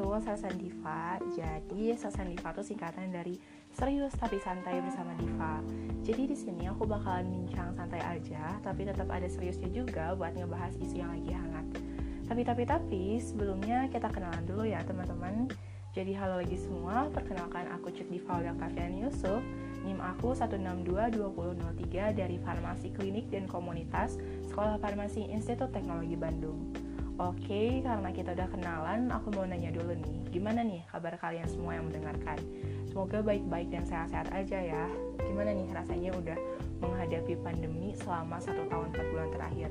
tuh Sasan Diva. Jadi Sasan Diva tuh singkatan dari serius tapi santai bersama Diva. Jadi di sini aku bakalan bincang santai aja, tapi tetap ada seriusnya juga buat ngebahas isu yang lagi hangat. Tapi tapi tapi sebelumnya kita kenalan dulu ya teman-teman. Jadi halo lagi semua, perkenalkan aku Cuk Diva Octavian Yusuf NIM aku 1622003 dari Farmasi Klinik dan Komunitas Sekolah Farmasi Institut Teknologi Bandung Oke, karena kita udah kenalan, aku mau nanya dulu nih, gimana nih kabar kalian semua yang mendengarkan? Semoga baik-baik dan sehat-sehat aja ya. Gimana nih rasanya udah menghadapi pandemi selama satu tahun 4 bulan terakhir?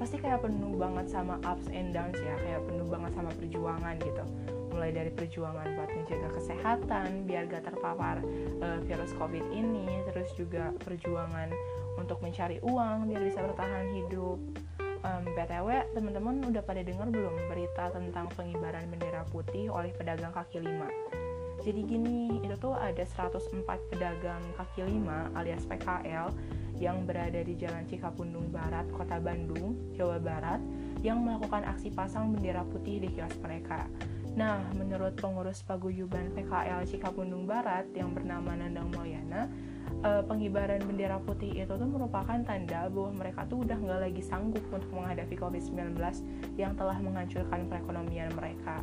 Pasti kayak penuh banget sama ups and downs ya, kayak penuh banget sama perjuangan gitu. Mulai dari perjuangan buat menjaga kesehatan, biar gak terpapar uh, virus COVID ini, terus juga perjuangan untuk mencari uang biar bisa bertahan hidup, um, BTW teman-teman udah pada dengar belum berita tentang pengibaran bendera putih oleh pedagang kaki lima jadi gini itu tuh ada 104 pedagang kaki lima alias PKL yang berada di Jalan Cikapundung Barat, Kota Bandung, Jawa Barat yang melakukan aksi pasang bendera putih di kios mereka. Nah, menurut pengurus paguyuban PKL Cikapundung Barat yang bernama Nandang Mulyana, uh, pengibaran bendera putih itu tuh merupakan tanda bahwa mereka tuh udah nggak lagi sanggup untuk menghadapi COVID-19 yang telah menghancurkan perekonomian mereka.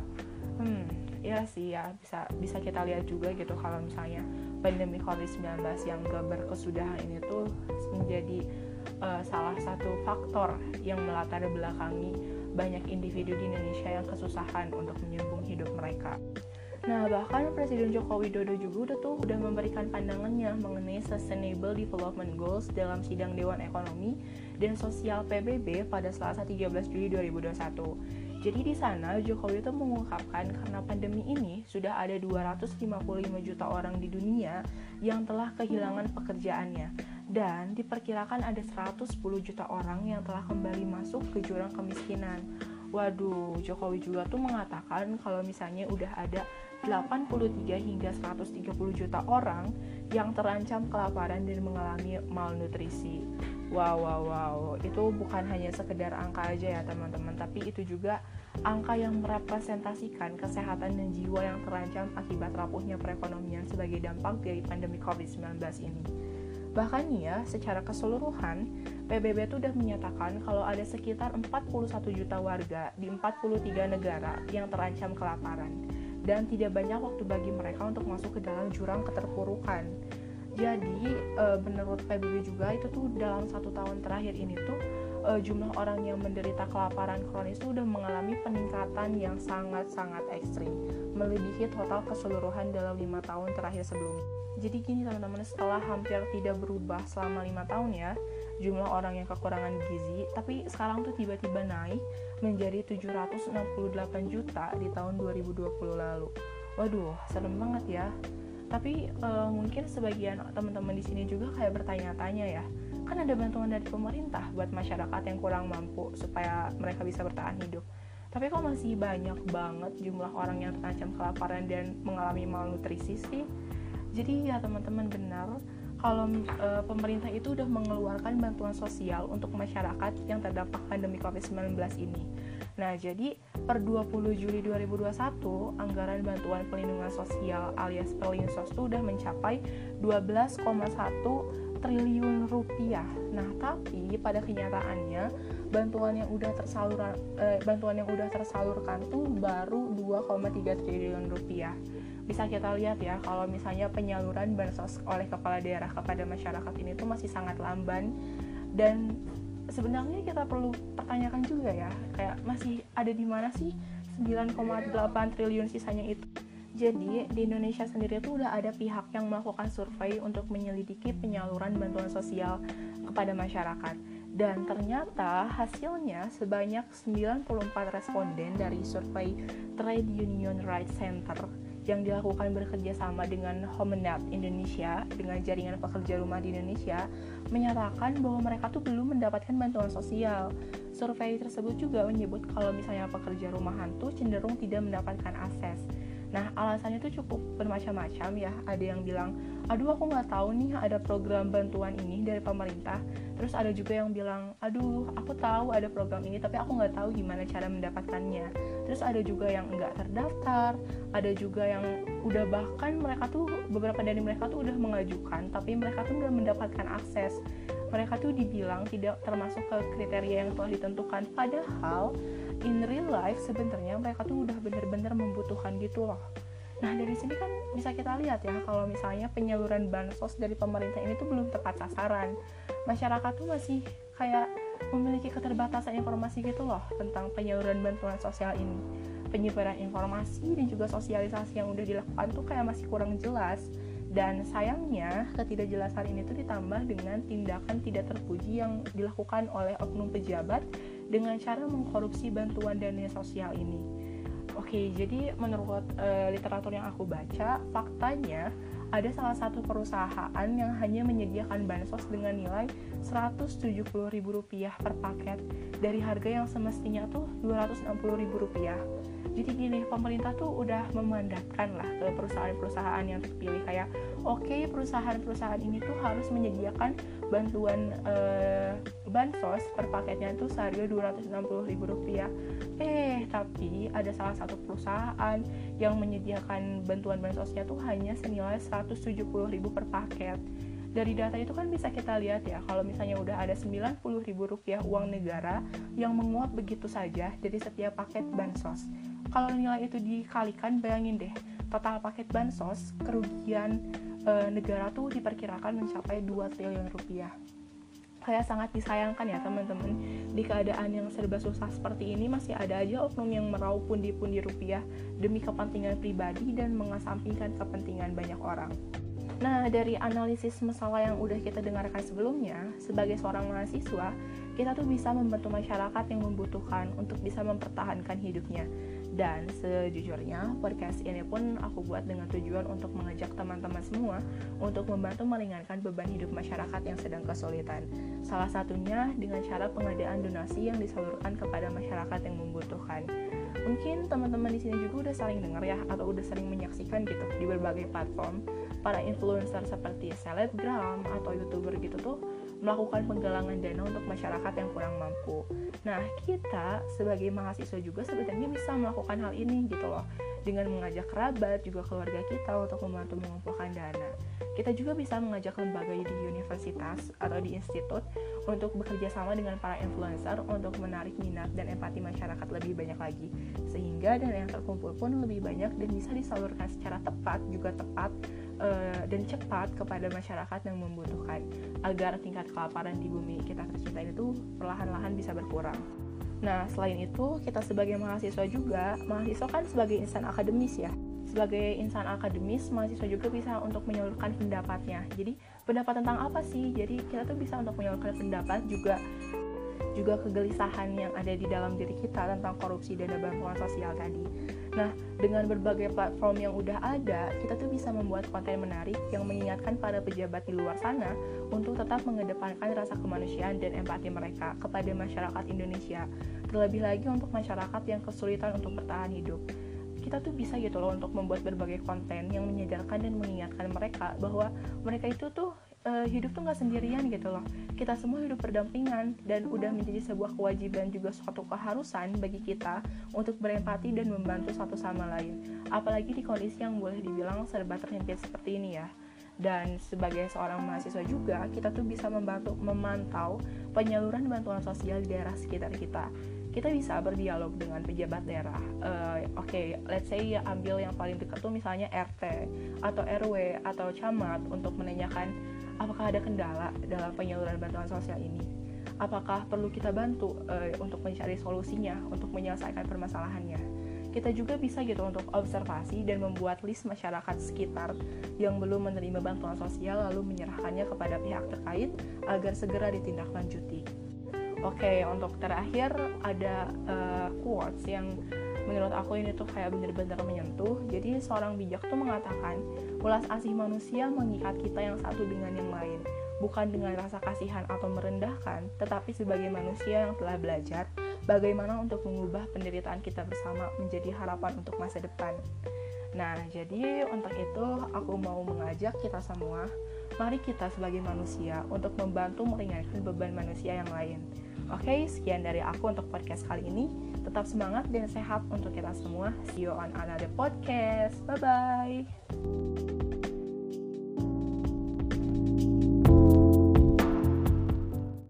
Hmm, ya sih ya bisa bisa kita lihat juga gitu kalau misalnya pandemi COVID-19 yang gak berkesudahan ini tuh menjadi uh, salah satu faktor yang melatar belakangi banyak individu di Indonesia yang kesusahan untuk menyambung hidup mereka. Nah, bahkan Presiden Joko Widodo juga udah tuh udah memberikan pandangannya mengenai Sustainable Development Goals dalam sidang Dewan Ekonomi dan Sosial PBB pada Selasa 13 Juli 2021. Jadi di sana Jokowi itu mengungkapkan karena pandemi ini sudah ada 255 juta orang di dunia yang telah kehilangan pekerjaannya dan diperkirakan ada 110 juta orang yang telah kembali masuk ke jurang kemiskinan. Waduh, Jokowi juga tuh mengatakan kalau misalnya udah ada 83 hingga 130 juta orang yang terancam kelaparan dan mengalami malnutrisi. Wow, wow, wow. Itu bukan hanya sekedar angka aja ya teman-teman, tapi itu juga angka yang merepresentasikan kesehatan dan jiwa yang terancam akibat rapuhnya perekonomian sebagai dampak dari pandemi COVID-19 ini. Bahkan ya, secara keseluruhan, PBB itu sudah menyatakan kalau ada sekitar 41 juta warga di 43 negara yang terancam kelaparan dan tidak banyak waktu bagi mereka untuk masuk ke dalam jurang keterpurukan. Jadi, e, menurut PBB juga itu tuh dalam satu tahun terakhir ini tuh e, jumlah orang yang menderita kelaparan kronis itu sudah mengalami peningkatan yang sangat-sangat ekstrim, melebihi total keseluruhan dalam lima tahun terakhir sebelumnya. Jadi gini teman-teman, setelah hampir tidak berubah selama lima tahun ya, jumlah orang yang kekurangan gizi, tapi sekarang tuh tiba-tiba naik menjadi 768 juta di tahun 2020 lalu. Waduh, serem banget ya. Tapi uh, mungkin sebagian teman-teman di sini juga kayak bertanya-tanya ya, kan ada bantuan dari pemerintah buat masyarakat yang kurang mampu supaya mereka bisa bertahan hidup. Tapi kok masih banyak banget jumlah orang yang terancam kelaparan dan mengalami malnutrisi sih? Jadi ya teman-teman benar kalau e, pemerintah itu sudah mengeluarkan bantuan sosial untuk masyarakat yang terdampak pandemi COVID-19 ini. Nah, jadi per 20 Juli 2021, anggaran bantuan pelindungan sosial alias Perlinsos sudah mencapai 12,1 triliun rupiah. Nah, tapi pada kenyataannya bantuan yang udah tersalur eh, bantuan yang udah tersalurkan tuh baru 2,3 triliun rupiah. Bisa kita lihat ya kalau misalnya penyaluran bansos oleh kepala daerah kepada masyarakat ini tuh masih sangat lamban. Dan sebenarnya kita perlu pertanyakan juga ya kayak masih ada di mana sih 9,8 triliun sisanya itu jadi di Indonesia sendiri tuh udah ada pihak yang melakukan survei untuk menyelidiki penyaluran bantuan sosial kepada masyarakat dan ternyata hasilnya sebanyak 94 responden dari survei Trade Union Rights Center yang dilakukan bekerja sama dengan Homenat Indonesia dengan jaringan pekerja rumah di Indonesia menyatakan bahwa mereka tuh belum mendapatkan bantuan sosial. Survei tersebut juga menyebut kalau misalnya pekerja rumahan tuh cenderung tidak mendapatkan akses. Nah, alasannya itu cukup bermacam-macam ya. Ada yang bilang, aduh aku nggak tahu nih ada program bantuan ini dari pemerintah. Terus ada juga yang bilang, aduh aku tahu ada program ini tapi aku nggak tahu gimana cara mendapatkannya. Terus ada juga yang nggak terdaftar, ada juga yang udah bahkan mereka tuh beberapa dari mereka tuh udah mengajukan tapi mereka tuh nggak mendapatkan akses. Mereka tuh dibilang tidak termasuk ke kriteria yang telah ditentukan. Padahal in real life sebenarnya mereka tuh udah bener-bener membutuhkan gitu loh. Nah dari sini kan bisa kita lihat ya kalau misalnya penyaluran bansos dari pemerintah ini tuh belum tepat sasaran. Masyarakat tuh masih kayak memiliki keterbatasan informasi gitu loh tentang penyaluran bantuan sosial ini. Penyebaran informasi dan juga sosialisasi yang udah dilakukan tuh kayak masih kurang jelas. Dan sayangnya ketidakjelasan ini tuh ditambah dengan tindakan tidak terpuji yang dilakukan oleh oknum pejabat dengan cara mengkorupsi bantuan dana sosial ini. Oke, jadi menurut uh, literatur yang aku baca, faktanya ada salah satu perusahaan yang hanya menyediakan bansos dengan nilai Rp170.000 per paket. Dari harga yang semestinya tuh Rp260.000 jadi gini pemerintah tuh udah memandatkan lah ke perusahaan-perusahaan yang terpilih. Kayak oke okay, perusahaan-perusahaan ini tuh harus menyediakan bantuan uh, bansos per paketnya itu seharga ribu rupiah. Eh tapi ada salah satu perusahaan yang menyediakan bantuan bansosnya tuh hanya senilai ribu per paket dari data itu kan bisa kita lihat ya kalau misalnya udah ada ribu rupiah uang negara yang menguap begitu saja dari setiap paket bansos kalau nilai itu dikalikan bayangin deh total paket bansos kerugian e, negara tuh diperkirakan mencapai 2 triliun rupiah kayak sangat disayangkan ya teman-teman di keadaan yang serba susah seperti ini masih ada aja oknum yang meraup pundi-pundi rupiah demi kepentingan pribadi dan mengesampingkan kepentingan banyak orang. Nah, dari analisis masalah yang udah kita dengarkan sebelumnya, sebagai seorang mahasiswa, kita tuh bisa membantu masyarakat yang membutuhkan untuk bisa mempertahankan hidupnya. Dan sejujurnya, podcast ini pun aku buat dengan tujuan untuk mengajak teman-teman semua untuk membantu meringankan beban hidup masyarakat yang sedang kesulitan. Salah satunya dengan cara pengadaan donasi yang disalurkan kepada masyarakat yang membutuhkan. Mungkin teman-teman di sini juga udah sering dengar ya atau udah sering menyaksikan gitu di berbagai platform para influencer seperti selebgram atau youtuber gitu tuh melakukan penggalangan dana untuk masyarakat yang kurang mampu. Nah, kita sebagai mahasiswa juga sebenarnya bisa melakukan hal ini gitu loh dengan mengajak kerabat juga keluarga kita untuk membantu mengumpulkan dana. Kita juga bisa mengajak lembaga di universitas atau di institut untuk bekerja sama dengan para influencer untuk menarik minat dan empati masyarakat lebih banyak lagi sehingga dana yang terkumpul pun lebih banyak dan bisa disalurkan secara tepat juga tepat uh, dan cepat kepada masyarakat yang membutuhkan agar tingkat kelaparan di bumi kita tercinta itu perlahan-lahan bisa berkurang. Nah, selain itu, kita sebagai mahasiswa juga, mahasiswa kan sebagai insan akademis ya. Sebagai insan akademis, mahasiswa juga bisa untuk menyalurkan pendapatnya. Jadi, pendapat tentang apa sih? Jadi, kita tuh bisa untuk menyalurkan pendapat juga juga kegelisahan yang ada di dalam diri kita tentang korupsi dana bantuan sosial tadi. Nah, dengan berbagai platform yang udah ada, kita tuh bisa membuat konten menarik yang mengingatkan para pejabat di luar sana untuk tetap mengedepankan rasa kemanusiaan dan empati mereka kepada masyarakat Indonesia. Terlebih lagi untuk masyarakat yang kesulitan untuk bertahan hidup kita tuh bisa gitu loh untuk membuat berbagai konten yang menyadarkan dan mengingatkan mereka bahwa mereka itu tuh uh, hidup tuh nggak sendirian gitu loh. Kita semua hidup berdampingan dan udah menjadi sebuah kewajiban juga suatu keharusan bagi kita untuk berempati dan membantu satu sama lain. Apalagi di kondisi yang boleh dibilang serba terhimpit seperti ini ya. Dan sebagai seorang mahasiswa juga kita tuh bisa membantu memantau penyaluran bantuan sosial di daerah sekitar kita kita bisa berdialog dengan pejabat daerah. Uh, Oke, okay, let's say ambil yang paling dekat tuh misalnya RT atau RW atau camat untuk menanyakan apakah ada kendala dalam penyaluran bantuan sosial ini? Apakah perlu kita bantu uh, untuk mencari solusinya, untuk menyelesaikan permasalahannya? Kita juga bisa gitu untuk observasi dan membuat list masyarakat sekitar yang belum menerima bantuan sosial lalu menyerahkannya kepada pihak terkait agar segera ditindaklanjuti. Oke, okay, untuk terakhir ada uh, quotes yang menurut aku ini tuh kayak bener-bener menyentuh. Jadi seorang bijak tuh mengatakan ulas asih manusia mengikat kita yang satu dengan yang lain bukan dengan rasa kasihan atau merendahkan tetapi sebagai manusia yang telah belajar bagaimana untuk mengubah penderitaan kita bersama menjadi harapan untuk masa depan. Nah, jadi untuk itu aku mau mengajak kita semua, mari kita sebagai manusia untuk membantu meringankan beban manusia yang lain. Oke, sekian dari aku untuk podcast kali ini. Tetap semangat dan sehat untuk kita semua. See you on another podcast. Bye-bye.